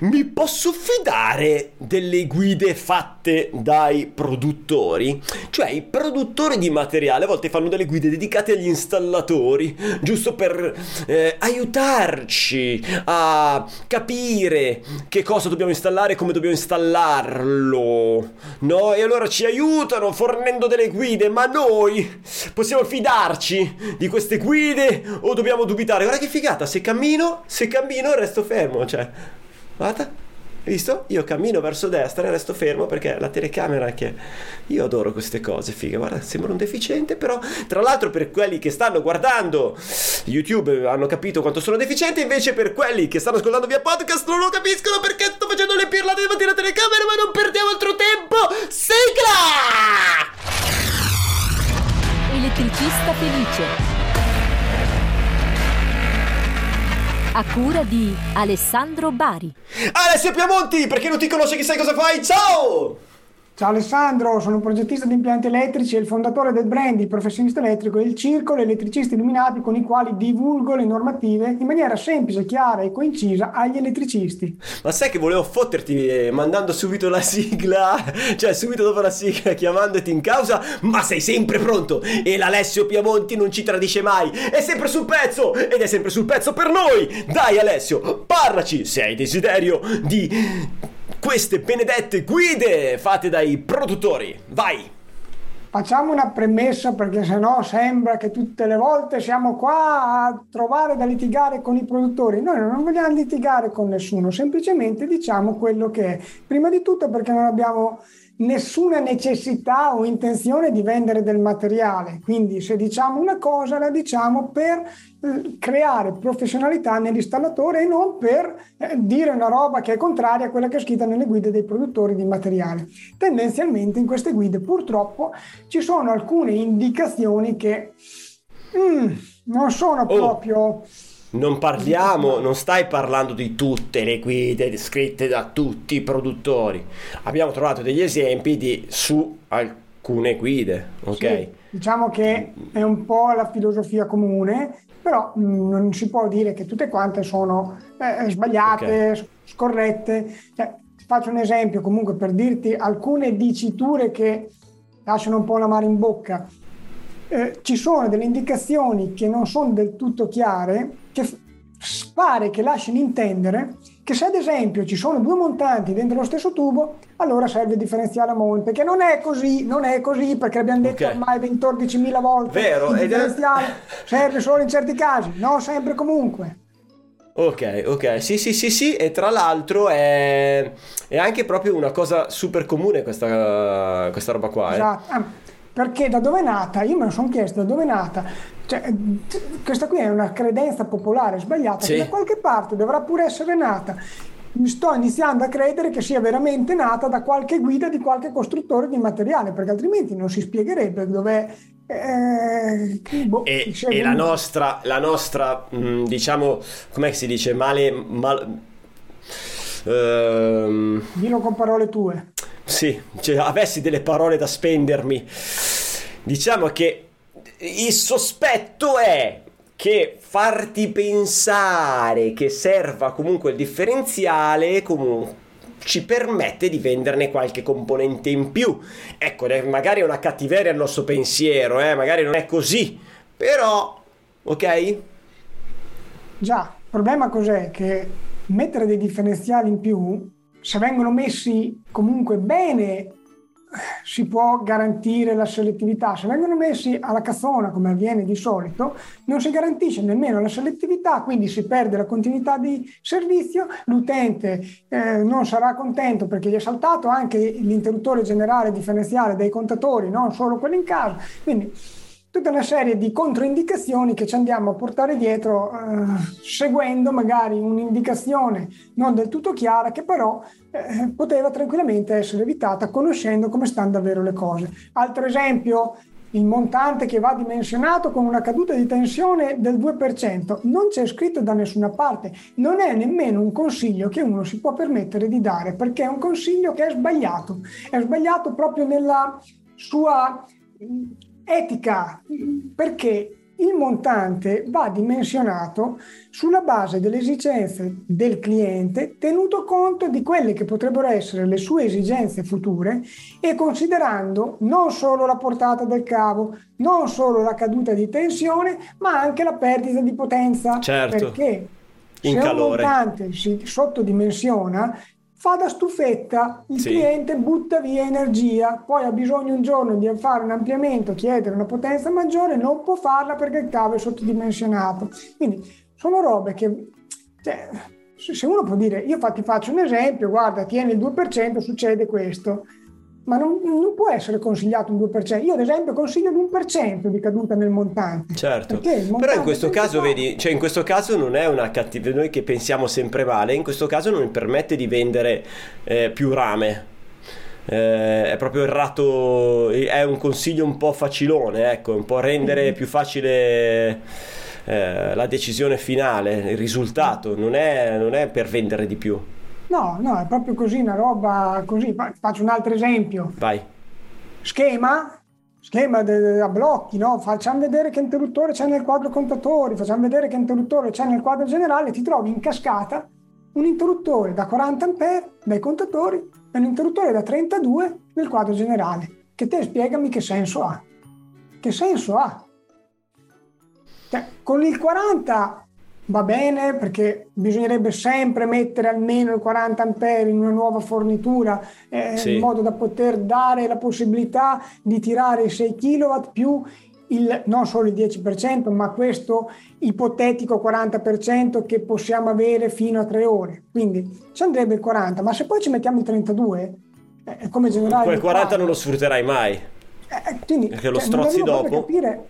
mi posso fidare delle guide fatte dai produttori? Cioè, i produttori di materiale a volte fanno delle guide dedicate agli installatori, giusto per eh, aiutarci a capire che cosa dobbiamo installare e come dobbiamo installarlo. No? E allora ci aiutano fornendo delle guide, ma noi possiamo fidarci di queste guide o dobbiamo dubitare? Guarda che figata, se cammino, se cammino resto fermo, cioè Guarda, visto? Io cammino verso destra e resto fermo perché la telecamera che... Io adoro queste cose, figa, guarda, sembra un deficiente, però tra l'altro per quelli che stanno guardando YouTube hanno capito quanto sono deficiente, invece per quelli che stanno ascoltando via podcast non lo capiscono perché sto facendo le pirlate davanti alla telecamera, ma non perdiamo altro tempo! Sigla! Elettricista felice a cura di Alessandro Bari. Alessio Piamonti, perché non ti conosce chi sai cosa fai? Ciao! Ciao Alessandro, sono un progettista di impianti elettrici e il fondatore del brand Il Professionista Elettrico e il Circolo Elettricisti Illuminati con i quali divulgo le normative in maniera semplice, chiara e concisa agli elettricisti. Ma sai che volevo fotterti eh, mandando subito la sigla, cioè subito dopo la sigla chiamandoti in causa, ma sei sempre pronto e l'Alessio Piamonti non ci tradisce mai, è sempre sul pezzo ed è sempre sul pezzo per noi. Dai Alessio, parlaci se hai desiderio di queste benedette guide fatte dai produttori. Vai! Facciamo una premessa perché sennò sembra che tutte le volte siamo qua a trovare da litigare con i produttori. Noi non vogliamo litigare con nessuno, semplicemente diciamo quello che è. Prima di tutto perché non abbiamo nessuna necessità o intenzione di vendere del materiale. Quindi se diciamo una cosa la diciamo per eh, creare professionalità nell'installatore e non per eh, dire una roba che è contraria a quella che è scritta nelle guide dei produttori di materiale. Tendenzialmente in queste guide purtroppo ci sono alcune indicazioni che mm, non sono oh. proprio non parliamo, non stai parlando di tutte le guide scritte da tutti i produttori. Abbiamo trovato degli esempi di, su alcune guide, ok? Sì, diciamo che è un po' la filosofia comune, però mh, mm, non si può dire che tutte quante sono eh, sbagliate, okay. scorrette. Cioè, faccio un esempio comunque per dirti alcune diciture che lasciano un po' la mare in bocca. Eh, ci sono delle indicazioni che non sono del tutto chiare che pare che lasciano intendere che se ad esempio ci sono due montanti dentro lo stesso tubo, allora serve il differenziale a monte, che non è così, non è così perché abbiamo detto okay. ormai 14.000 volte Vero, il differenziale è... serve solo in certi casi, non sempre comunque. Ok, ok, sì, sì, sì, sì, e tra l'altro è, è anche proprio una cosa super comune questa, questa roba qua. Eh. Esatto, ah, perché da dove è nata? Io me lo sono chiesto da dove è nata cioè, questa qui è una credenza popolare sbagliata sì. che da qualche parte dovrà pure essere nata. Mi sto iniziando a credere che sia veramente nata da qualche guida di qualche costruttore di materiale, perché altrimenti non si spiegherebbe dov'è eh, boh, e, e la nostra, la nostra mh, mm, diciamo, come si dice, male... Mal, ehm, Dillo con parole tue. Sì, cioè, avessi delle parole da spendermi. Diciamo che il sospetto è che farti pensare che serva comunque il differenziale comunque ci permette di venderne qualche componente in più. Ecco, magari è una cattiveria il nostro pensiero, eh? magari non è così, però, ok? Già, il problema cos'è? Che mettere dei differenziali in più, se vengono messi comunque bene si può garantire la selettività. Se vengono messi alla cazzona, come avviene di solito, non si garantisce nemmeno la selettività, quindi si perde la continuità di servizio, l'utente eh, non sarà contento perché gli è saltato anche l'interruttore generale differenziale dei contatori, non solo quello in casa. Quindi tutta una serie di controindicazioni che ci andiamo a portare dietro eh, seguendo magari un'indicazione non del tutto chiara che però eh, poteva tranquillamente essere evitata conoscendo come stanno davvero le cose. Altro esempio, il montante che va dimensionato con una caduta di tensione del 2%. Non c'è scritto da nessuna parte, non è nemmeno un consiglio che uno si può permettere di dare, perché è un consiglio che è sbagliato. È sbagliato proprio nella sua etica, perché il montante va dimensionato sulla base delle esigenze del cliente, tenuto conto di quelle che potrebbero essere le sue esigenze future e considerando non solo la portata del cavo, non solo la caduta di tensione, ma anche la perdita di potenza. Certo. Perché in se calore. un montante si sottodimensiona, fa da stufetta, il Sì. cliente butta via energia, poi ha bisogno un giorno di fare un ampliamento, chiedere una potenza maggiore, non può farla perché il cavo è sottodimensionato. Quindi sono robe che, cioè, se uno può dire, io ti faccio un esempio, guarda, tieni il 2%, succede questo, ma non, non può essere consigliato un 2%. Io ad esempio consiglio l'1% di caduta nel montante. Certo, il però in montante questo caso, vedi, cioè in questo caso non è una cattiva, noi che pensiamo sempre male, in questo caso non mi permette di vendere eh, più rame. Eh, è proprio errato, è un consiglio un po' facilone, ecco, un po' rendere più facile eh, la decisione finale, il risultato, non è, non è per vendere di più. No, no, è proprio così, una roba così. Fa- Faccio un altro esempio. Vai. Schema, schema de- a blocchi, no? Facciamo vedere che interruttore c'è nel quadro contatori, facciamo vedere che interruttore c'è nel quadro generale, ti trovi in cascata un interruttore da 40 A dai contatori e un interruttore da 32 nel quadro generale. Che te spiegami che senso ha. Che senso ha? Cioè, con il 40 va bene perché bisognerebbe sempre mettere almeno il 40 ampere in una nuova fornitura eh, Sì. in modo da poter dare la possibilità di tirare i 6 kW più il, non solo il 10% ma questo ipotetico 40% che possiamo avere fino a 3 ore quindi ci andrebbe il 40 ma se poi ci mettiamo il 32 eh, come generale Quel di 40 quadro, non lo sfrutterai mai. eh, quindi, Perché lo cioè, strozzi dopo. capire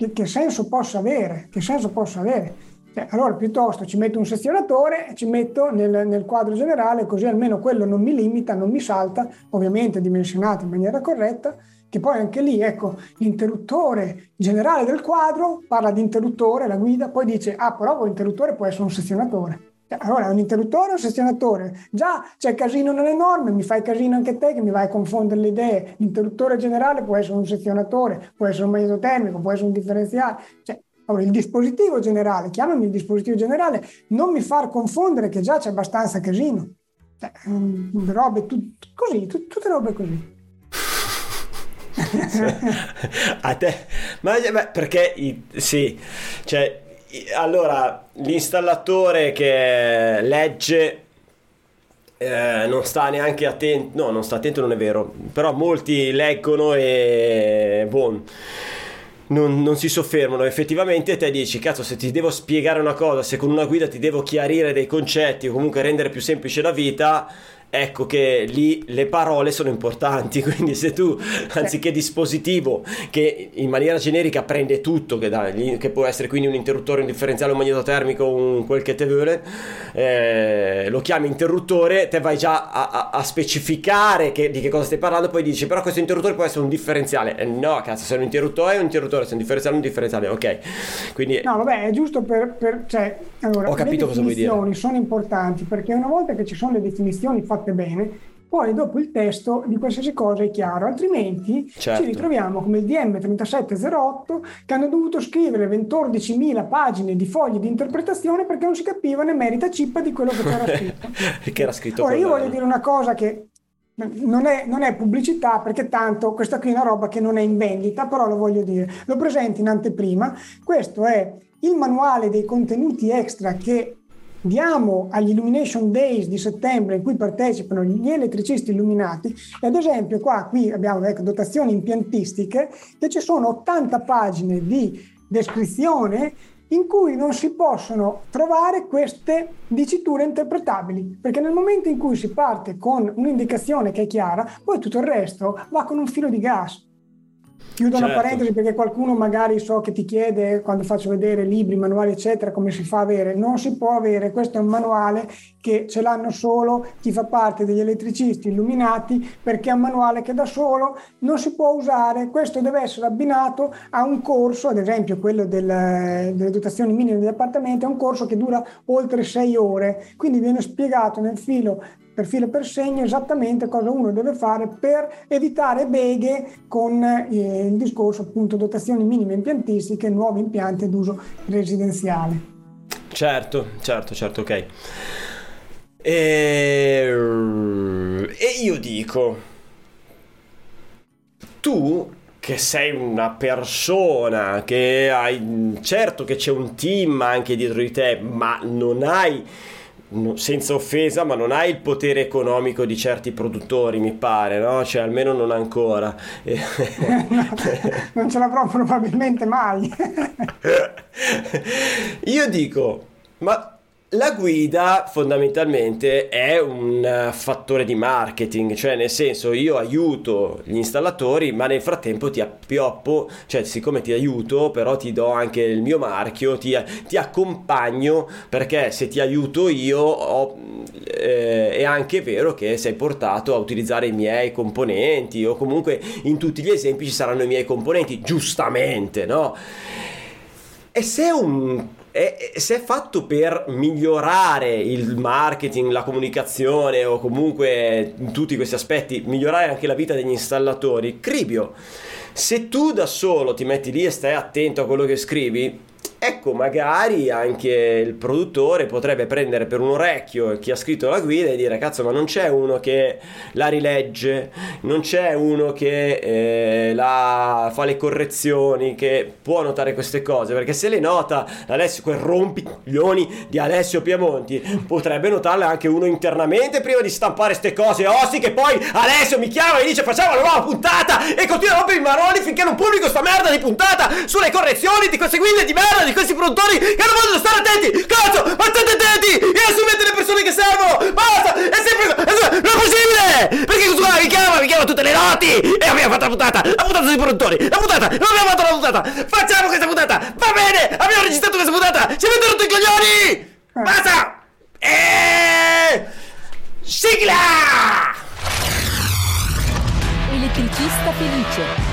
che, che senso possa avere, che senso possa avere. Cioè, allora piuttosto ci metto un sezionatore ci metto nel, nel quadro generale così almeno quello non mi limita, non mi salta, ovviamente dimensionato in maniera corretta, che poi anche lì, ecco, l'interruttore generale del quadro parla di interruttore, la guida, poi dice, ah però l'interruttore può essere un sezionatore. Allora, è un interruttore o un sezionatore? Già c'è casino nelle norme, mi fai casino anche te che mi vai a confondere le idee. L'interruttore generale può essere un sezionatore, può essere un magnetotermico, può essere un differenziale. Cioè, allora, il dispositivo generale, chiamami il dispositivo generale, non mi far confondere che già c'è abbastanza casino. Cioè, mm, robe tut- così, tut- tutte robe così. A te, ma beh, perché i- sì, cioè, allora l'installatore che legge eh, non sta neanche attento, no, non sta attento, non è vero, però molti leggono e boh, non, non si soffermano. Effettivamente te dici, cazzo, se ti devo spiegare una cosa, se con una guida ti devo chiarire dei concetti o comunque rendere più semplice la vita, ecco che lì le parole sono importanti. Quindi se tu, anziché dispositivo che in maniera generica prende tutto, che, dà- che può essere quindi un interruttore, un differenziale, un magnetotermico, un quel che te vuole, eh, lo chiami interruttore, te vai già a, a- a specificare che- di che cosa stai parlando, poi dici però questo interruttore può essere un differenziale. Eh, no, cazzo, se è un interruttore è un interruttore, se è un differenziale è un differenziale, ok. Quindi No, vabbè, è giusto per... per- cioè, allora, Ho capito le cosa vuoi dire. definizioni sono importanti perché una volta che ci sono le definizioni fatte bene, poi dopo il testo di qualsiasi cosa è chiaro, altrimenti Certo. ci ritroviamo come il DM 3708 che hanno dovuto scrivere 14.000 pagine di fogli di interpretazione perché non si capiva né merita cippa di quello che c'era scritto. che era scritto Ora, io voglio dire una cosa che non è, non è pubblicità perché tanto questa qui è una roba che non è in vendita, però lo voglio dire. Lo presento in anteprima. Questo è il manuale dei contenuti extra che diamo agli Illumination Days di settembre in cui partecipano gli elettricisti illuminati e ad esempio qua qui abbiamo ecco, dotazioni impiantistiche che ci sono 80 pagine di descrizione in cui non si possono trovare queste diciture interpretabili, perché nel momento in cui si parte con un'indicazione che è chiara, poi tutto il resto va con un filo di gas. Chiudo una Certo. parentesi perché qualcuno magari so che ti chiede quando faccio vedere libri, manuali, eccetera, come si fa a avere. Non si può avere, questo è un manuale che ce l'hanno solo chi fa parte degli elettricisti illuminati perché è un manuale che da solo non si può usare. Questo deve essere abbinato a un corso, ad esempio quello del- delle dotazioni minime degli appartamenti, è un corso che dura oltre sei ore, quindi viene spiegato nel filo per filo e per segno esattamente cosa uno deve fare per evitare beghe con eh, il discorso appunto dotazioni minime impiantistiche nuovi impianti ad uso residenziale. Certo, certo, certo, ok. E, e io dico, tu che sei una persona, che hai, certo che c'è un team anche dietro di te, ma non hai, senza offesa, ma non hai il potere economico di certi produttori, mi pare, no? Cioè, almeno non ancora. non ce l'avrò probabilmente mai. Io dico, ma la guida fondamentalmente è un fattore di marketing, cioè nel senso io aiuto gli installatori ma nel frattempo ti appioppo, cioè siccome ti aiuto però ti do anche il mio marchio, ti, ti accompagno perché se ti aiuto io ho, eh, è anche vero che sei portato a utilizzare i miei componenti o comunque in tutti gli esempi ci saranno i miei componenti, giustamente, no? E se un e, se è fatto per migliorare il marketing, la comunicazione o comunque tutti questi aspetti, migliorare anche la vita degli installatori, Cribio, se tu da solo ti metti lì e stai attento a quello che scrivi, Ecco, magari anche il produttore potrebbe prendere per un orecchio chi ha scritto la guida e dire: Cazzo, ma non c'è uno che la rilegge, non c'è uno che eh, la, fa le correzioni, che può notare queste cose. Perché se le nota Alessio, quel rompiglioni di Alessio Piamonti, potrebbe notarle anche uno internamente prima di stampare queste cose. Ossi, che poi Alessio mi chiama e dice: Facciamo la nuova puntata e continua a rompere i maroni finché non pubblico sta merda di puntata sulle correzioni di queste guide di merda di questi produttori che non vogliono stare attenti. Cazzo ma state attenti e assumete le persone che servono. Basta. È sempre non è possibile. Perché questo qua mi chiama mi chiama tutte le notti. E abbiamo fatto la puntata. La puntata sui produttori. La puntata. Non abbiamo fatto la puntata. Facciamo questa puntata. Va bene. Abbiamo registrato questa puntata. Ci avete rotto i coglioni. Basta. E sigla. Elettricista felice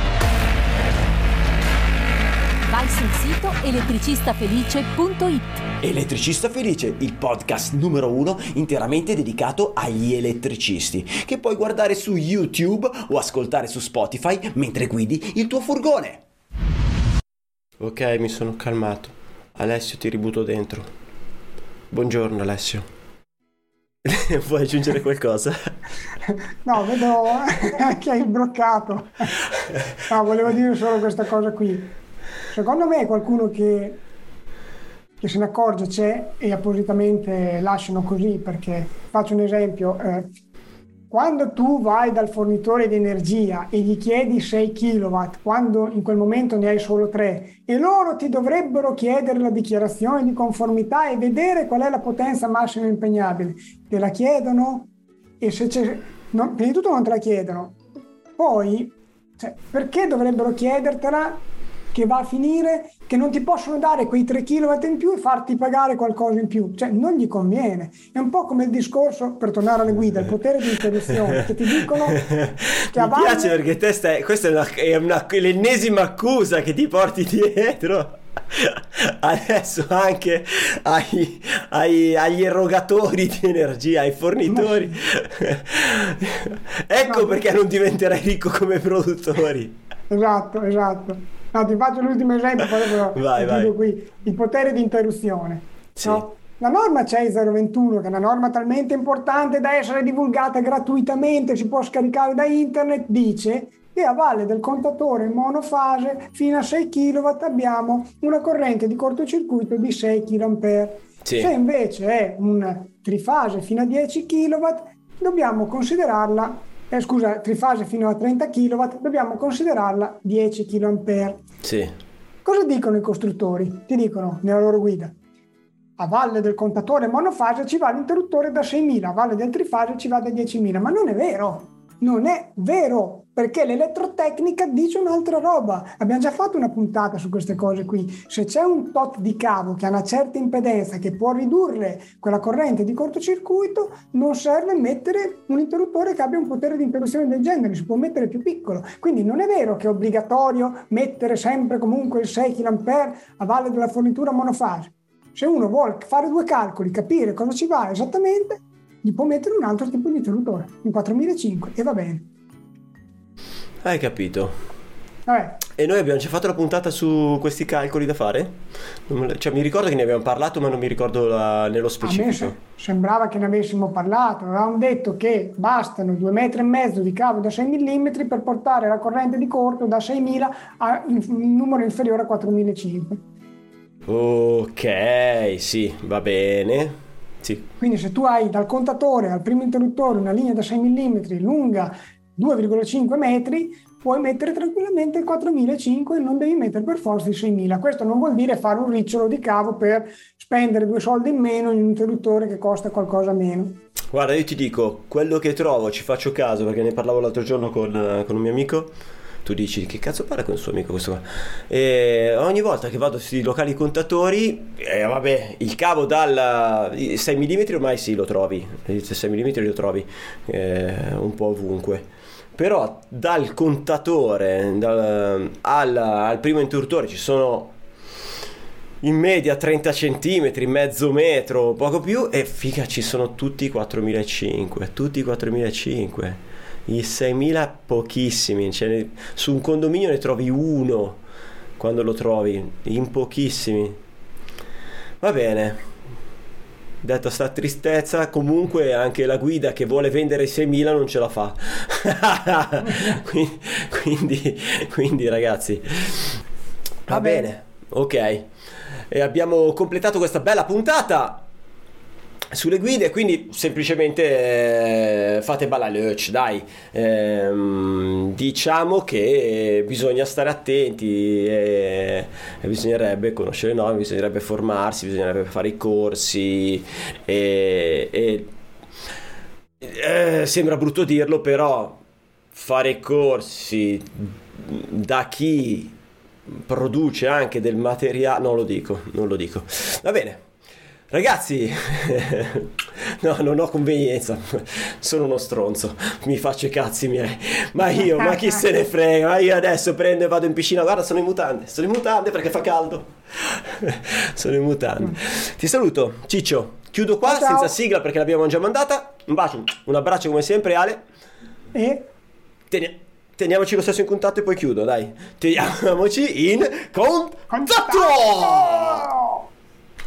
vai sul sito elettricistafelice.it. Elettricista Felice, il podcast numero uno interamente dedicato agli elettricisti, che puoi guardare su YouTube o ascoltare su Spotify mentre guidi il tuo furgone. Ok, mi sono calmato. Alessio, ti ributo dentro. Buongiorno Alessio. Vuoi aggiungere qualcosa? No, vedo che hai bloccato. No, volevo dire solo questa cosa qui. Secondo me qualcuno che, che se ne accorge c'è e appositamente lasciano così perché faccio un esempio. Eh, quando tu vai dal fornitore di energia e gli chiedi 6 kW, quando in quel momento ne hai solo 3, e loro ti dovrebbero chiedere la dichiarazione di conformità e vedere qual è la potenza massima impegnabile, te la chiedono e se c'è... No, prima di tutto non te la chiedono. Poi, cioè, perché dovrebbero chiedertela che va a finire che non ti possono dare quei 3 kW in più e farti pagare qualcosa in più, cioè non gli conviene. È un po' come il discorso, per tornare alle guide, il potere di interruzione, che ti dicono che Mi piace perché te stai, questa è, una, è una, l'ennesima accusa che ti porti dietro adesso anche ai, ai, agli erogatori di energia, ai fornitori. ecco perché non diventerai ricco come produttori. Esatto, esatto. No, ti faccio l'ultimo esempio, poi vai, vai. qui. Il potere di interruzione. Sì. No? La norma CEI 021, che è una norma talmente importante da essere divulgata gratuitamente, si può scaricare da internet, dice che a valle del contatore monofase fino a 6 kW abbiamo una corrente di cortocircuito di 6 kA. Sì. Se invece è un trifase fino a 10 kW, dobbiamo considerarla eh, scusa, trifase fino a 30 kW, dobbiamo considerarla 10 kA. Sì. Cosa dicono i costruttori? Ti dicono nella loro guida. A valle del contatore monofase ci va l'interruttore da 6.000, a valle del trifase ci va da 10.000, ma non è vero. Non è vero, perché l'elettrotecnica dice un'altra roba. Abbiamo già fatto una puntata su queste cose qui. Se c'è un tot di cavo che ha una certa impedenza che può ridurre quella corrente di cortocircuito, non serve mettere un interruttore che abbia un potere di interruzione del genere, si può mettere più piccolo. Quindi non è vero che è obbligatorio mettere sempre comunque il 6 kA a valle della fornitura monofase. Se uno vuole fare due calcoli, capire cosa ci va esattamente, gli può mettere un altro tipo di interruttore, un 4500 e va bene. Hai capito. Vabbè, E noi abbiamo già fatto la puntata su questi calcoli da fare? Cioè, mi ricordo che ne abbiamo parlato, ma non mi ricordo la- nello specifico. se- sembrava che ne avessimo parlato, avevamo detto che bastano due metri e mezzo di cavo da 6 mm per portare la corrente di corto da 6000 a in- un numero inferiore a 4500. Ok, sì, va bene. Sì, Quindi se tu hai dal contatore al primo interruttore una linea da 6 mm lunga 2,5 metri, puoi mettere tranquillamente il 4005 e non devi mettere per forza i 6000. Questo non vuol dire fare un ricciolo di cavo per spendere due soldi in meno in un interruttore che costa qualcosa meno. Guarda, io ti dico, quello che trovo, ci faccio caso perché ne parlavo l'altro giorno con, eh, con un mio amico. Tu dici, che cazzo parla con il suo amico questo qua? E ogni volta che vado sui locali contatori, eh, vabbè, il cavo dal 6 mm ormai sì, lo trovi. Il 6 mm lo trovi eh, un po' ovunque. Però dal contatore dal- al, al primo interruttore ci sono in media 30 cm, mezzo metro, poco più e figa ci sono tutti i 4500, tutti i 4500. I 6000 pochissimi, cioè, su un condominio ne trovi uno quando lo trovi, in pochissimi. Va bene. Detta sta tristezza, comunque anche la guida che vuole vendere i 6000 non ce la fa. quindi, quindi, quindi, ragazzi, va, Va bene. bene. Ok. E abbiamo completato questa bella puntata sulle guide, quindi semplicemente eh, fate balalöc, dai. Ehm, diciamo che bisogna stare attenti, e, e bisognerebbe conoscere norme, bisognerebbe formarsi, bisognerebbe fare i corsi e, e- eh, sembra brutto dirlo, però fare corsi da chi produce anche del materiale, non lo dico, non lo dico. Va bene. Ragazzi, no, non ho convenienza, sono uno stronzo, mi faccio i cazzi miei, ma io, ma chi se ne frega, ma io adesso prendo e vado in piscina, guarda sono in mutande, sono in mutande perché fa caldo, sono in mutande. Ti saluto, Ciccio, chiudo qua Ciao, senza sigla perché l'abbiamo già mandata, un bacio, un abbraccio come sempre Ale, E? Teni- teniamoci lo stesso in contatto e poi chiudo, dai, teniamoci in contatto! Contatto!